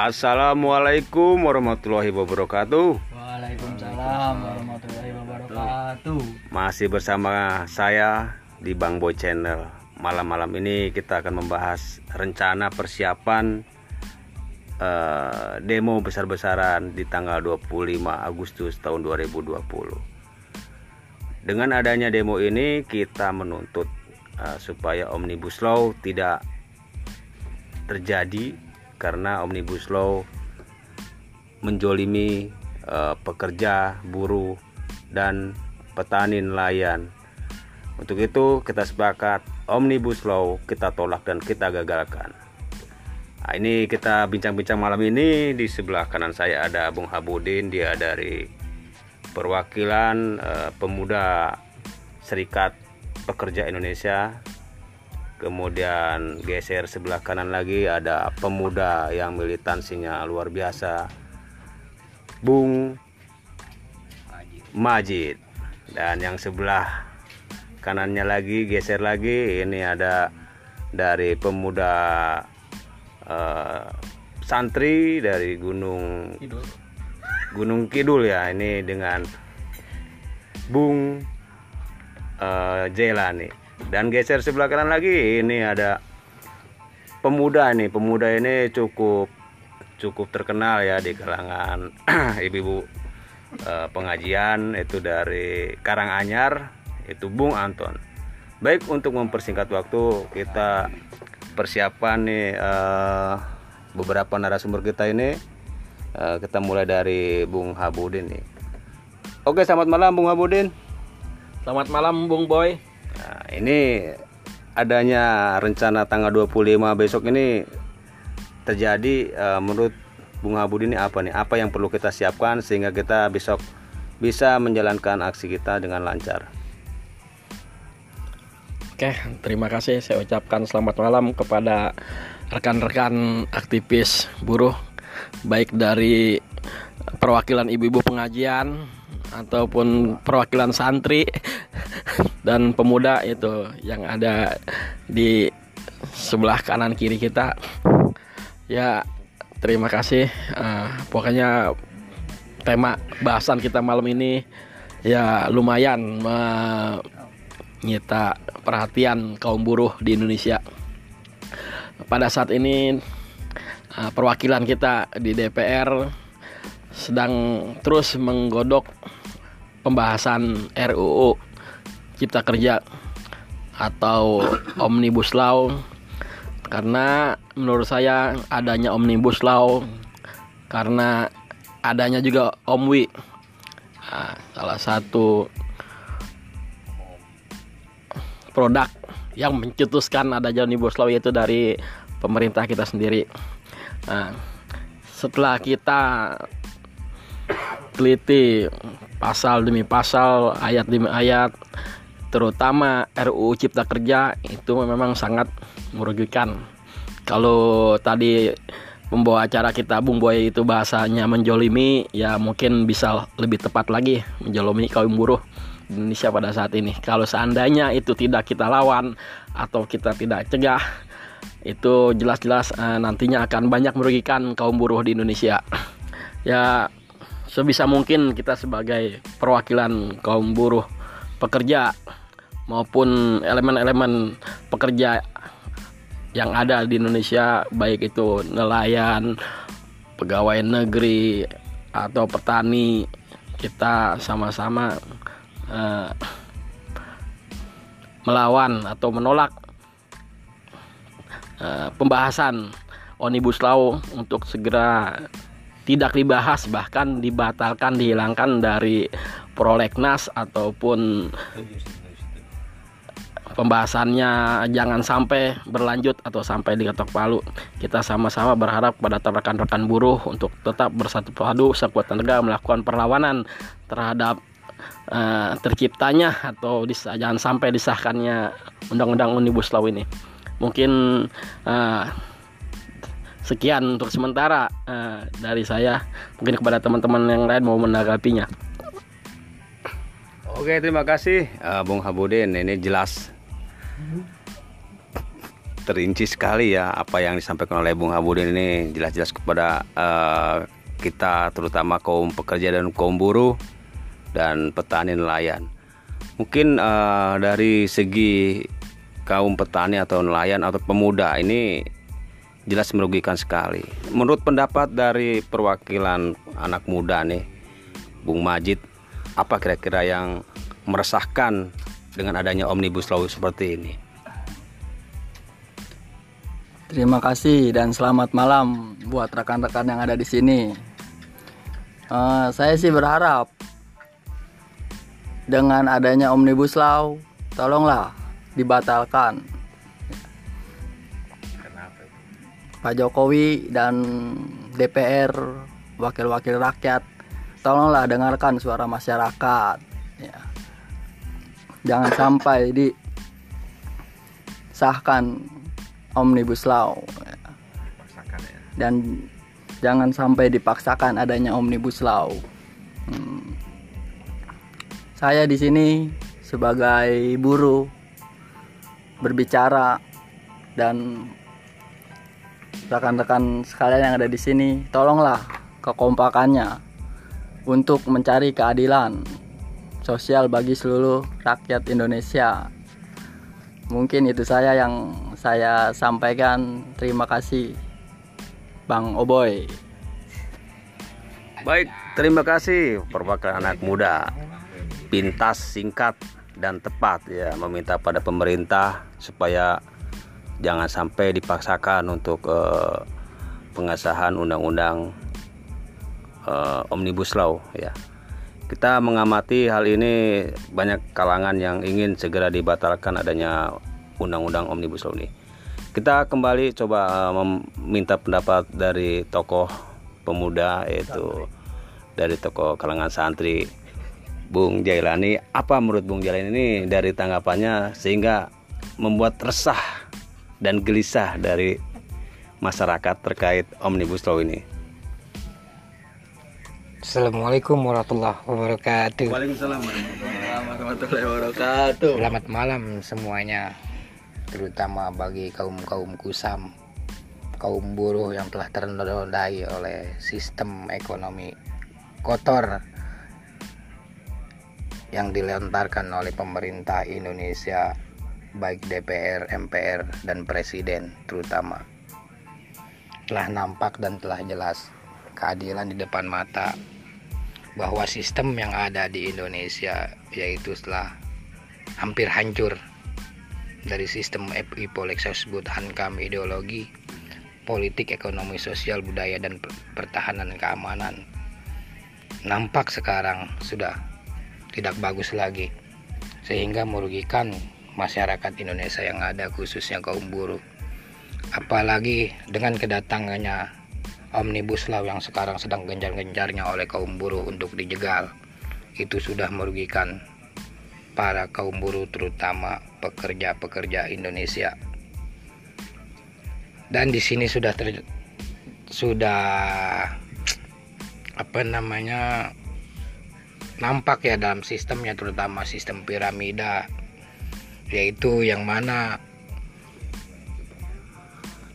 Assalamualaikum warahmatullahi wabarakatuh. Waalaikumsalam warahmatullahi wabarakatuh. Masih bersama saya di Bang Boy Channel. Malam-malam ini kita akan membahas rencana persiapan eh, demo besar-besaran di tanggal 25 Agustus tahun 2020. Dengan adanya demo ini kita menuntut eh, supaya Omnibus Law tidak terjadi karena Omnibus Law menjolimi eh, pekerja, buruh, dan petani nelayan. Untuk itu kita sepakat Omnibus Law kita tolak dan kita gagalkan. Nah, ini kita bincang-bincang malam ini di sebelah kanan saya ada Bung Habudin, dia dari perwakilan eh, pemuda Serikat Pekerja Indonesia kemudian geser sebelah kanan lagi ada pemuda yang militansinya luar biasa. Bung Majid. Dan yang sebelah kanannya lagi geser lagi ini ada dari pemuda eh, santri dari Gunung Gunung Kidul ya ini dengan Bung eh, Jelani dan geser sebelah kanan lagi. Ini ada pemuda nih pemuda ini cukup cukup terkenal ya di kalangan ibu-ibu eh, pengajian. Itu dari Karanganyar. Itu Bung Anton. Baik untuk mempersingkat waktu kita persiapan nih eh, beberapa narasumber kita ini. Eh, kita mulai dari Bung Habudin nih. Oke selamat malam Bung Habudin. Selamat malam Bung Boy. Nah, ini adanya rencana tanggal 25 besok ini terjadi eh, menurut Bung Habudin ini apa nih? Apa yang perlu kita siapkan sehingga kita besok bisa menjalankan aksi kita dengan lancar? Oke, terima kasih saya ucapkan selamat malam kepada rekan-rekan aktivis buruh baik dari perwakilan ibu-ibu pengajian ataupun perwakilan santri dan pemuda itu yang ada di sebelah kanan kiri kita. Ya, terima kasih. Eh, pokoknya tema bahasan kita malam ini ya lumayan menyita perhatian kaum buruh di Indonesia. Pada saat ini eh, perwakilan kita di DPR sedang terus menggodok pembahasan RUU Cipta Kerja atau Omnibus Law karena menurut saya adanya Omnibus Law karena adanya juga Omwi Nah, salah satu produk yang mencetuskan adanya Omnibus Law yaitu dari pemerintah kita sendiri. Nah, setelah kita teliti pasal demi pasal, ayat demi ayat, terutama RUU Cipta Kerja itu memang sangat merugikan. Kalau tadi pembawa acara kita Bung Boy itu bahasanya menjolimi, ya mungkin bisa lebih tepat lagi menjolimi kaum buruh Indonesia pada saat ini. Kalau seandainya itu tidak kita lawan atau kita tidak cegah, itu jelas-jelas eh, nantinya akan banyak merugikan kaum buruh di Indonesia. Ya sebisa mungkin kita sebagai perwakilan kaum buruh pekerja maupun elemen-elemen pekerja yang ada di Indonesia baik itu nelayan, pegawai negeri atau petani kita sama-sama eh, melawan atau menolak eh, pembahasan Omnibus Law untuk segera tidak dibahas bahkan dibatalkan dihilangkan dari prolegnas ataupun pembahasannya jangan sampai berlanjut atau sampai diketok palu. Kita sama-sama berharap pada rekan-rekan buruh untuk tetap bersatu padu sekuat tenaga melakukan perlawanan terhadap eh, terciptanya atau dis- jangan sampai disahkannya undang-undang Omnibus Law ini. Mungkin eh, sekian untuk sementara eh, dari saya. Mungkin kepada teman-teman yang lain mau menanggapinya. Oke terima kasih eh, Bung Habudin ini jelas terinci sekali ya apa yang disampaikan oleh Bung Habudin ini jelas-jelas kepada uh, kita terutama kaum pekerja dan kaum buruh dan petani nelayan. Mungkin uh, dari segi kaum petani atau nelayan atau pemuda ini jelas merugikan sekali. Menurut pendapat dari perwakilan anak muda nih, Bung Majid, apa kira-kira yang meresahkan dengan adanya omnibus law seperti ini? Terima kasih dan selamat malam buat rekan-rekan yang ada di sini. Uh, saya sih berharap dengan adanya omnibus law, tolonglah dibatalkan. Pak Jokowi dan DPR, wakil-wakil rakyat, tolonglah dengarkan suara masyarakat. Jangan sampai disahkan omnibus law ya. dan jangan sampai dipaksakan adanya omnibus law. Hmm. Saya di sini sebagai buruh berbicara dan rekan-rekan sekalian yang ada di sini, tolonglah kekompakannya untuk mencari keadilan sosial bagi seluruh rakyat Indonesia. Mungkin itu saya yang saya sampaikan. Terima kasih, Bang Oboy. Baik, terima kasih perwakilan anak muda. Pintas, singkat, dan tepat ya meminta pada pemerintah supaya jangan sampai dipaksakan untuk uh, pengesahan undang-undang uh, omnibus law ya. Kita mengamati hal ini banyak kalangan yang ingin segera dibatalkan adanya undang-undang omnibus law ini. Kita kembali coba uh, meminta pendapat dari tokoh pemuda yaitu dari tokoh kalangan santri Bung Jailani. Apa menurut Bung Jailani ini dari tanggapannya sehingga membuat resah dan gelisah dari masyarakat terkait omnibus law ini? Assalamualaikum warahmatullahi wabarakatuh. Waalaikumsalam warahmatullahi wabarakatuh. Selamat malam semuanya, terutama bagi kaum kaum kusam, kaum buruh yang telah ternodai oleh sistem ekonomi kotor yang dilontarkan oleh pemerintah Indonesia, baik DPR, MPR, dan Presiden terutama. Telah nampak dan telah jelas keadilan di depan mata bahwa sistem yang ada di Indonesia yaitu setelah hampir hancur dari sistem FI Polek sebut hankam ideologi politik ekonomi sosial budaya dan pertahanan keamanan nampak sekarang sudah tidak bagus lagi sehingga merugikan masyarakat Indonesia yang ada khususnya kaum buruh. Apalagi dengan kedatangannya Omnibus Law yang sekarang sedang gencar-gencarnya oleh kaum buruh untuk dijegal itu sudah merugikan para kaum buruh terutama pekerja-pekerja Indonesia. Dan di sini sudah ter, sudah apa namanya nampak ya dalam sistemnya terutama sistem piramida yaitu yang mana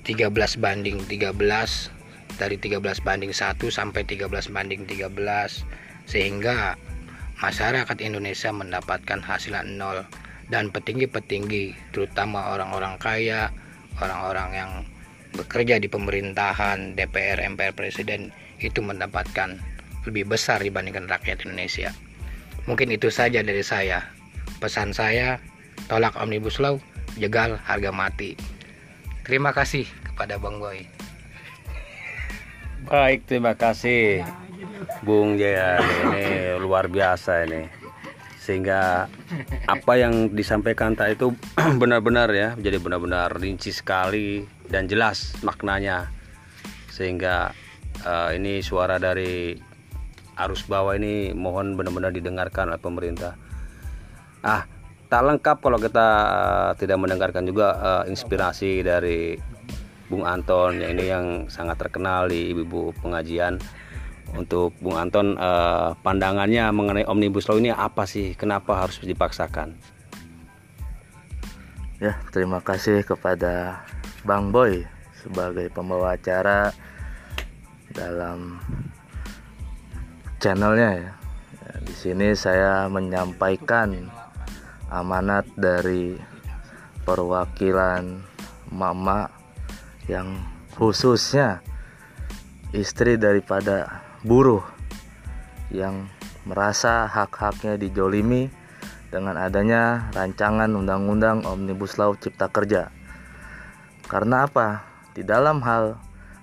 13 banding 13 dari 13 banding 1 sampai 13 banding 13 sehingga masyarakat Indonesia mendapatkan hasilan nol. Dan petinggi-petinggi terutama orang-orang kaya orang-orang yang bekerja di pemerintahan DPR MPR Presiden itu mendapatkan lebih besar dibandingkan rakyat Indonesia. Mungkin itu saja dari saya. Pesan saya tolak Omnibus Law jegal harga mati. Terima kasih kepada Bang Boy Baik, terima kasih Bung Jaya ini luar biasa ini. Sehingga apa yang disampaikan tadi itu benar-benar ya, jadi benar-benar rinci sekali dan jelas maknanya. Sehingga uh, ini suara dari arus bawah ini mohon benar-benar didengarkan oleh pemerintah. Ah, tak lengkap kalau kita uh, tidak mendengarkan juga uh, inspirasi dari Bung Anton yang ini yang sangat terkenal di ibu-ibu pengajian. Untuk Bung Anton eh, pandangannya mengenai omnibus law ini apa sih? Kenapa harus dipaksakan? Ya terima kasih kepada Bang Boy sebagai pembawa acara dalam channelnya ya. Di sini saya menyampaikan amanat dari perwakilan mama yang khususnya istri daripada buruh yang merasa hak-haknya dijolimi dengan adanya rancangan undang-undang Omnibus Law Cipta Kerja. Karena apa? Di dalam hal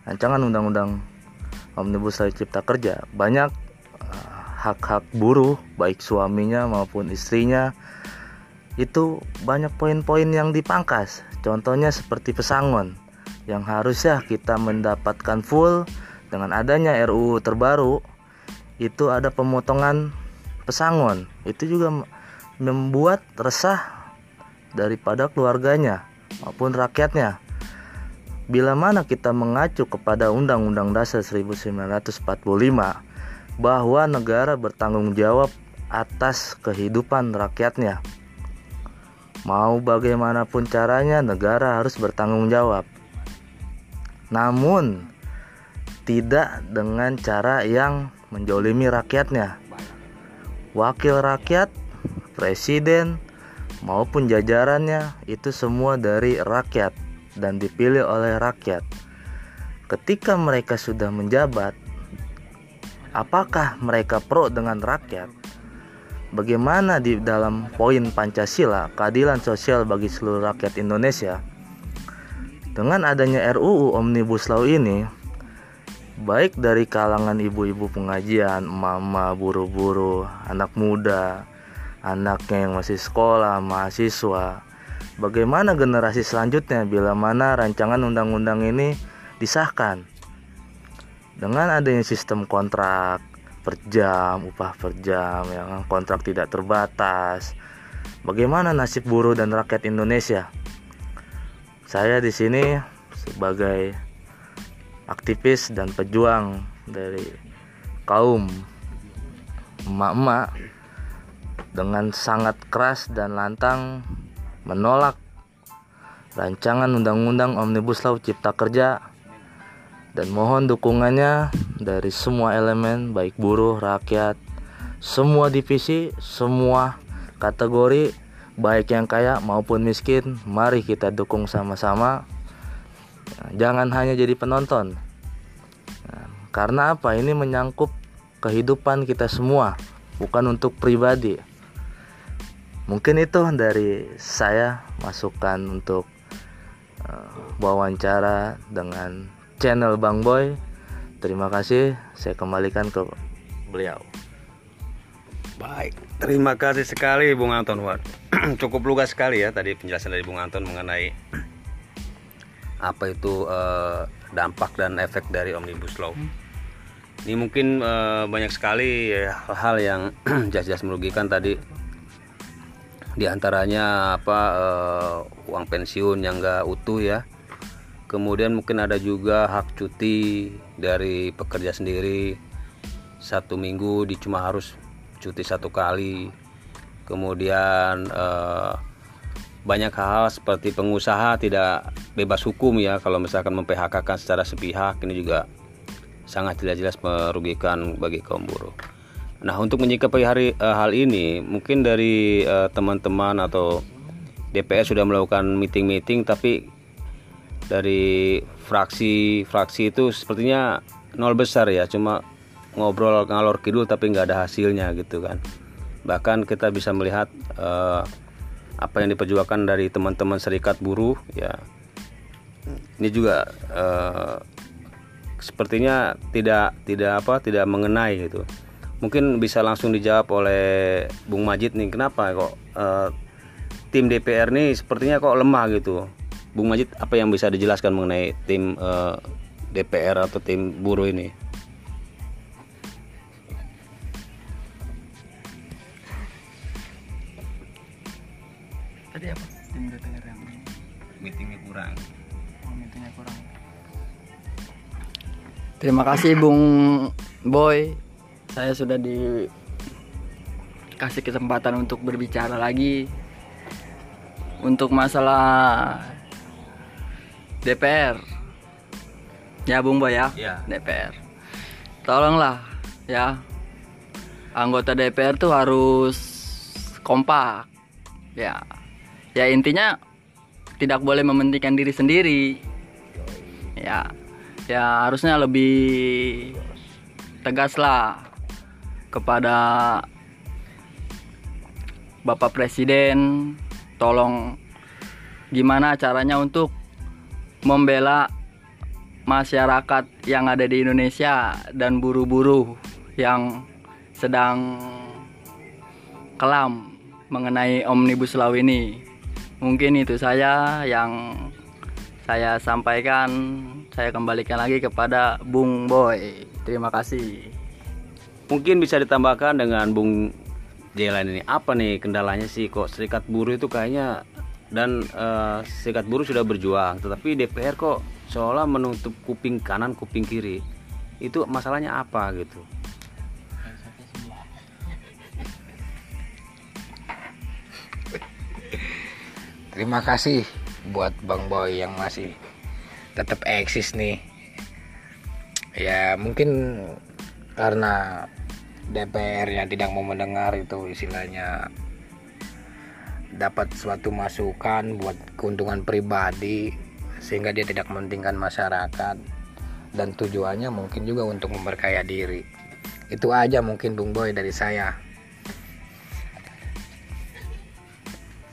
rancangan undang-undang Omnibus Law Cipta Kerja banyak eh, hak-hak buruh baik suaminya maupun istrinya itu banyak poin-poin yang dipangkas. Contohnya seperti pesangon yang harusnya kita mendapatkan full dengan adanya RUU terbaru itu ada pemotongan pesangon. Itu juga membuat resah daripada keluarganya maupun rakyatnya. Bila mana kita mengacu kepada Undang-Undang Dasar 1945 bahwa negara bertanggung jawab atas kehidupan rakyatnya. Mau bagaimanapun caranya, negara harus bertanggung jawab. Namun, tidak dengan cara yang menjolimi rakyatnya. Wakil rakyat, presiden, maupun jajarannya itu semua dari rakyat dan dipilih oleh rakyat. Ketika mereka sudah menjabat, apakah mereka pro dengan rakyat? Bagaimana di dalam poin Pancasila, keadilan sosial bagi seluruh rakyat Indonesia? Dengan adanya RUU Omnibus Law ini, baik dari kalangan ibu-ibu pengajian, mama, buru-buru, anak muda, anaknya yang masih sekolah, mahasiswa, bagaimana generasi selanjutnya bila mana rancangan undang-undang ini disahkan? Dengan adanya sistem kontrak per jam, upah per jam, yang kontrak tidak terbatas, bagaimana nasib buruh dan rakyat Indonesia? Saya di sini sebagai aktivis dan pejuang dari kaum emak-emak dengan sangat keras dan lantang menolak rancangan undang-undang Omnibus Law Cipta Kerja dan mohon dukungannya dari semua elemen baik buruh, rakyat, semua divisi, semua kategori baik yang kaya maupun miskin, mari kita dukung sama-sama. Jangan hanya jadi penonton. Karena apa? Ini menyangkut kehidupan kita semua, bukan untuk pribadi. Mungkin itu dari saya masukan untuk uh, wawancara dengan channel Bang Boy. Terima kasih. Saya kembalikan ke beliau. Baik, terima kasih sekali Bung Anton. Wah, Cukup lugas sekali ya tadi penjelasan dari Bung Anton mengenai apa itu eh, dampak dan efek dari Omnibus Law. Ini mungkin eh, banyak sekali ya, hal-hal yang jelas-jelas merugikan tadi. Di antaranya apa eh, uang pensiun yang enggak utuh ya. Kemudian mungkin ada juga hak cuti dari pekerja sendiri satu minggu di cuma harus cuti satu kali kemudian eh, banyak hal seperti pengusaha tidak bebas hukum ya kalau misalkan memphk kan secara sepihak ini juga sangat jelas-jelas merugikan bagi kaum buruh. Nah untuk menyikapi hari eh, hal ini mungkin dari eh, teman-teman atau DPR sudah melakukan meeting-meeting tapi dari fraksi-fraksi itu sepertinya nol besar ya cuma ngobrol ngalor kidul tapi nggak ada hasilnya gitu kan. Bahkan kita bisa melihat eh, apa yang diperjuangkan dari teman-teman serikat buruh ya. Ini juga eh, sepertinya tidak tidak apa tidak mengenai gitu. Mungkin bisa langsung dijawab oleh Bung Majid nih kenapa kok eh, tim DPR nih sepertinya kok lemah gitu? Bung Majid apa yang bisa dijelaskan mengenai tim eh, DPR atau tim buruh ini Terima kasih Bung Boy. Saya sudah dikasih kesempatan untuk berbicara lagi untuk masalah DPR ya Bung Boy ya? Ya. DPR tolonglah ya. Anggota DPR tuh harus kompak ya. Ya intinya tidak boleh mementingkan diri sendiri ya ya harusnya lebih tegas lah kepada Bapak Presiden tolong gimana caranya untuk membela masyarakat yang ada di Indonesia dan buru-buru yang sedang kelam mengenai Omnibus Law ini. Mungkin itu saya yang saya sampaikan. Saya kembalikan lagi kepada Bung Boy. Terima kasih. Mungkin bisa ditambahkan dengan Bung Jelan ini apa nih kendalanya sih kok serikat buruh itu kayaknya dan eh, serikat buruh sudah berjuang tetapi DPR kok seolah menutup kuping kanan kuping kiri itu masalahnya apa gitu Terima kasih buat Bang Boy yang masih tetap eksis nih. Ya mungkin karena DPR yang tidak mau mendengar itu istilahnya dapat suatu masukan buat keuntungan pribadi sehingga dia tidak mementingkan masyarakat dan tujuannya mungkin juga untuk memperkaya diri. Itu aja mungkin Bung Boy dari saya.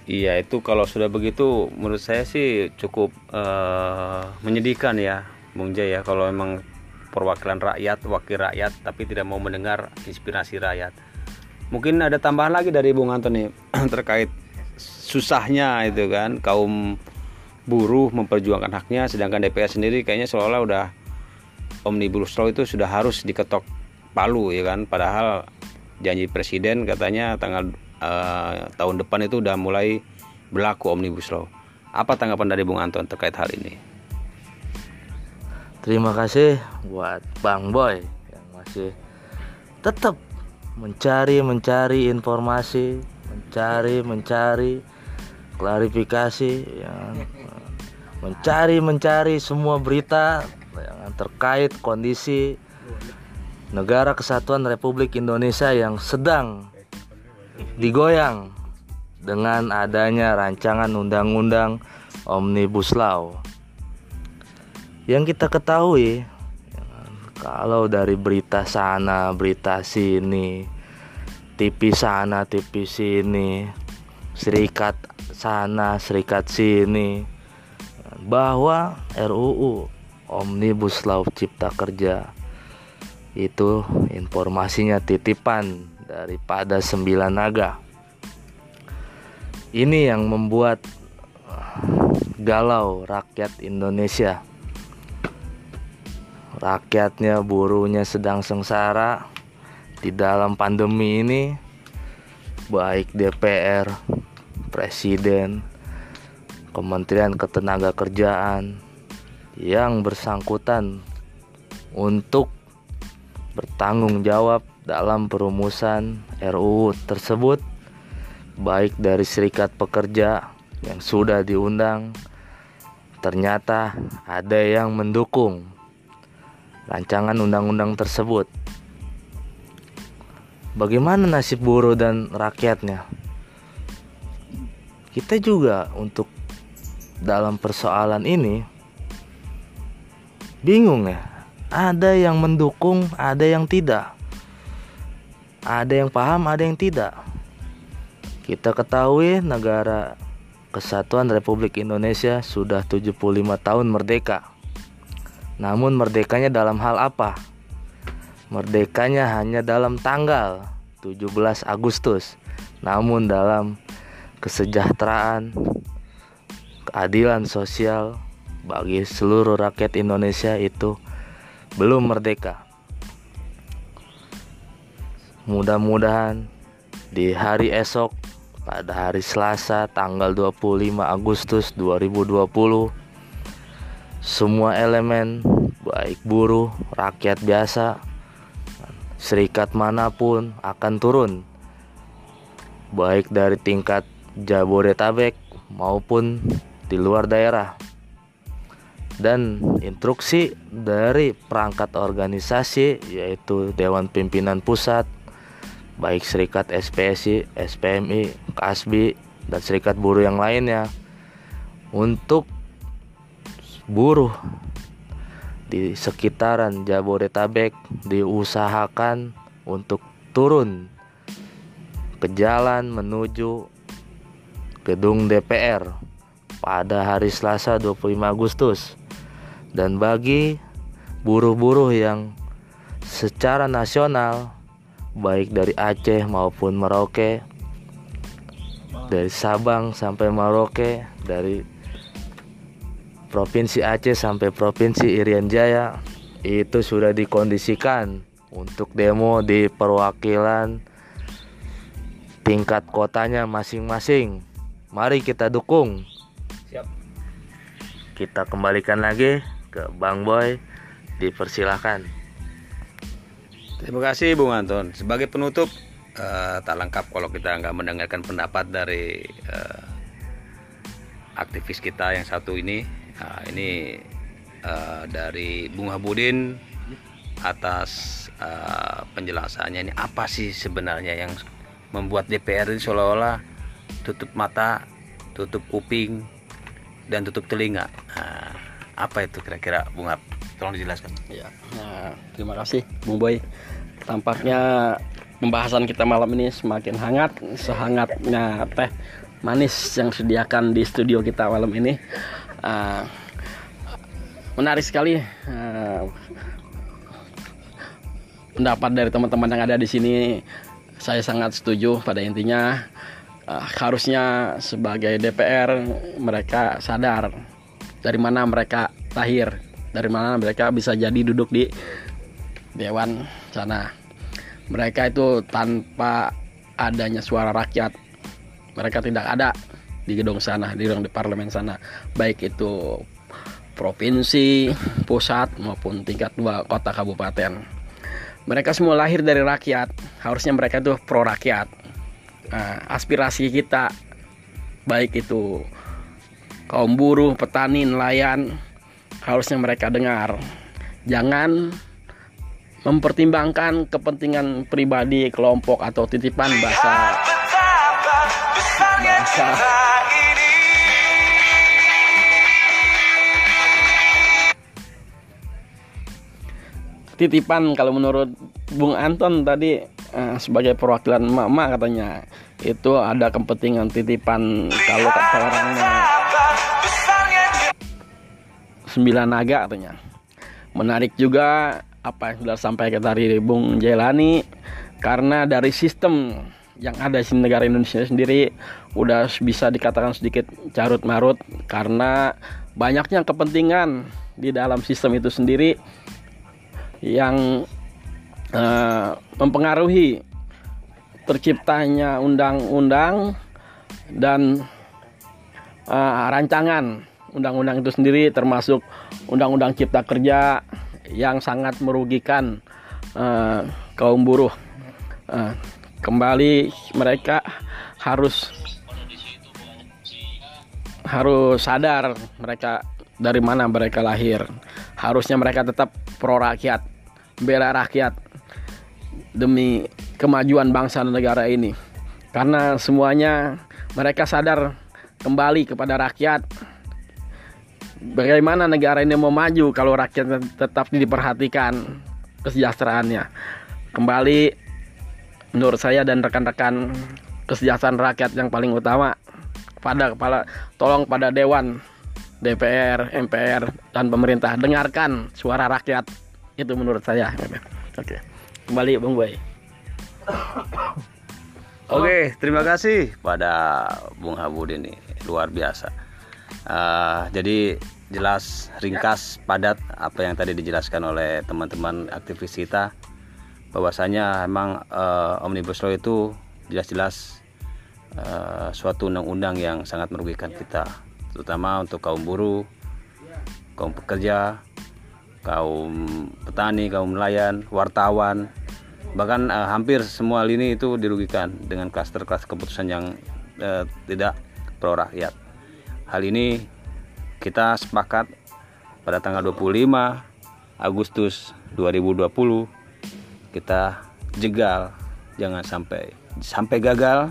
Iya itu kalau sudah begitu menurut saya sih cukup eh, menyedihkan ya Bung Jaya kalau memang perwakilan rakyat wakil rakyat tapi tidak mau mendengar inspirasi rakyat. Mungkin ada tambahan lagi dari Bung Antoni terkait susahnya itu kan kaum buruh memperjuangkan haknya sedangkan DPR sendiri kayaknya seolah-olah udah omnibus law itu sudah harus diketok palu ya kan padahal janji presiden katanya tanggal eh, tahun depan itu udah mulai berlaku omnibus law. Apa tanggapan dari Bung Anton terkait hal ini? Terima kasih buat Bang Boy yang masih tetap mencari mencari informasi, mencari mencari klarifikasi, yang mencari mencari semua berita yang terkait kondisi negara kesatuan Republik Indonesia yang sedang digoyang dengan adanya rancangan undang-undang Omnibus Law. Yang kita ketahui kalau dari berita sana berita sini TV sana TV sini serikat sana serikat sini bahwa RUU Omnibus Law Cipta Kerja itu informasinya titipan daripada sembilan naga. Ini yang membuat galau rakyat Indonesia. Rakyatnya buruhnya sedang sengsara di dalam pandemi ini baik DPR, presiden, Kementerian Ketenagakerjaan yang bersangkutan untuk bertanggung jawab dalam perumusan RUU tersebut baik dari serikat pekerja yang sudah diundang ternyata ada yang mendukung rancangan undang-undang tersebut. Bagaimana nasib buruh dan rakyatnya? Kita juga untuk dalam persoalan ini bingung ya. Ada yang mendukung, ada yang tidak. Ada yang paham, ada yang tidak. Kita ketahui negara Kesatuan Republik Indonesia sudah 75 tahun merdeka. Namun merdekanya dalam hal apa? Merdekanya hanya dalam tanggal 17 Agustus. Namun dalam kesejahteraan, keadilan sosial bagi seluruh rakyat Indonesia itu belum merdeka. Mudah-mudahan di hari esok pada hari Selasa tanggal 25 Agustus 2020 semua elemen baik buruh, rakyat biasa, serikat mana pun akan turun baik dari tingkat Jabodetabek maupun di luar daerah. dan instruksi dari perangkat organisasi yaitu Dewan Pimpinan Pusat baik Serikat SPSI, SPMI, KASBI dan serikat buruh yang lainnya. Untuk buruh di sekitaran Jabodetabek diusahakan untuk turun ke jalan menuju gedung DPR pada hari Selasa 25 Agustus. Dan bagi buruh-buruh yang secara nasional baik dari Aceh maupun Merauke dari Sabang sampai Merauke dari Provinsi Aceh sampai Provinsi Irian Jaya itu sudah dikondisikan untuk demo di perwakilan tingkat kotanya masing-masing. Mari kita dukung. Siap. Kita kembalikan lagi ke Bang Boy dipersilahkan Terima kasih Bung Anton. Sebagai penutup, eh, tak lengkap kalau kita nggak mendengarkan pendapat dari eh, aktivis kita yang satu ini. Nah, ini eh, dari Bung Habudin atas eh, penjelasannya ini apa sih sebenarnya yang membuat DPR ini seolah-olah tutup mata, tutup kuping, dan tutup telinga. Nah, apa itu kira-kira Bung Hab? Tolong dijelaskan. Ya, nah, terima kasih Bung Boy. Tampaknya pembahasan kita malam ini semakin hangat, sehangatnya teh manis yang disediakan di studio kita malam ini. Ah, menarik sekali ah, pendapat dari teman-teman yang ada di sini. Saya sangat setuju pada intinya ah, harusnya sebagai DPR mereka sadar dari mana mereka lahir, dari mana mereka bisa jadi duduk di dewan sana. Mereka itu tanpa adanya suara rakyat, mereka tidak ada di gedung sana, di gedung di parlemen sana, baik itu provinsi, pusat maupun tingkat dua kota kabupaten. Mereka semua lahir dari rakyat, harusnya mereka itu pro rakyat. Nah, aspirasi kita baik itu kaum buruh, petani, nelayan harusnya mereka dengar. Jangan mempertimbangkan kepentingan pribadi, kelompok atau titipan bahasa bahasa titipan kalau menurut Bung Anton tadi eh, sebagai perwakilan mama katanya itu ada kepentingan titipan kalau kata orangnya sembilan naga katanya. Menarik juga apa yang sudah sampaikan dari Bung Jelani karena dari sistem yang ada di negara Indonesia sendiri udah bisa dikatakan sedikit carut marut karena banyaknya kepentingan di dalam sistem itu sendiri yang eh, mempengaruhi terciptanya undang-undang dan eh, rancangan undang-undang itu sendiri termasuk undang-undang cipta kerja yang sangat merugikan eh, kaum buruh. Eh, kembali mereka harus harus sadar mereka dari mana mereka lahir. Harusnya mereka tetap pro rakyat, bela rakyat demi kemajuan bangsa dan negara ini. Karena semuanya mereka sadar kembali kepada rakyat. Bagaimana negara ini mau maju kalau rakyat tetap diperhatikan kesejahteraannya. Kembali menurut saya dan rekan-rekan kesejahteraan rakyat yang paling utama pada kepala tolong pada dewan DPR, MPR dan pemerintah dengarkan suara rakyat itu menurut saya. Oke. Kembali Bung Boy. Oke, terima kasih pada Bung Habudin ini luar biasa. Eh, jadi jelas, ringkas, padat apa yang tadi dijelaskan oleh teman-teman aktivis kita. Bahwasanya emang eh, omnibus law itu jelas-jelas eh, suatu undang-undang yang sangat merugikan kita, terutama untuk kaum buruh, kaum pekerja, kaum petani, kaum nelayan, wartawan, bahkan eh, hampir semua lini itu dirugikan dengan klaster-klaster keputusan yang eh, tidak pro rakyat. Hal ini kita sepakat pada tanggal 25 Agustus 2020 kita jegal jangan sampai sampai gagal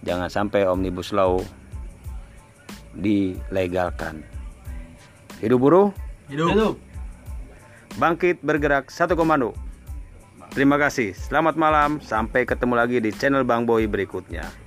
jangan sampai omnibus law dilegalkan. Hidup buruh? Hidup. bangkit bergerak satu komando. Terima kasih. Selamat malam. Sampai ketemu lagi di channel Bang Boy berikutnya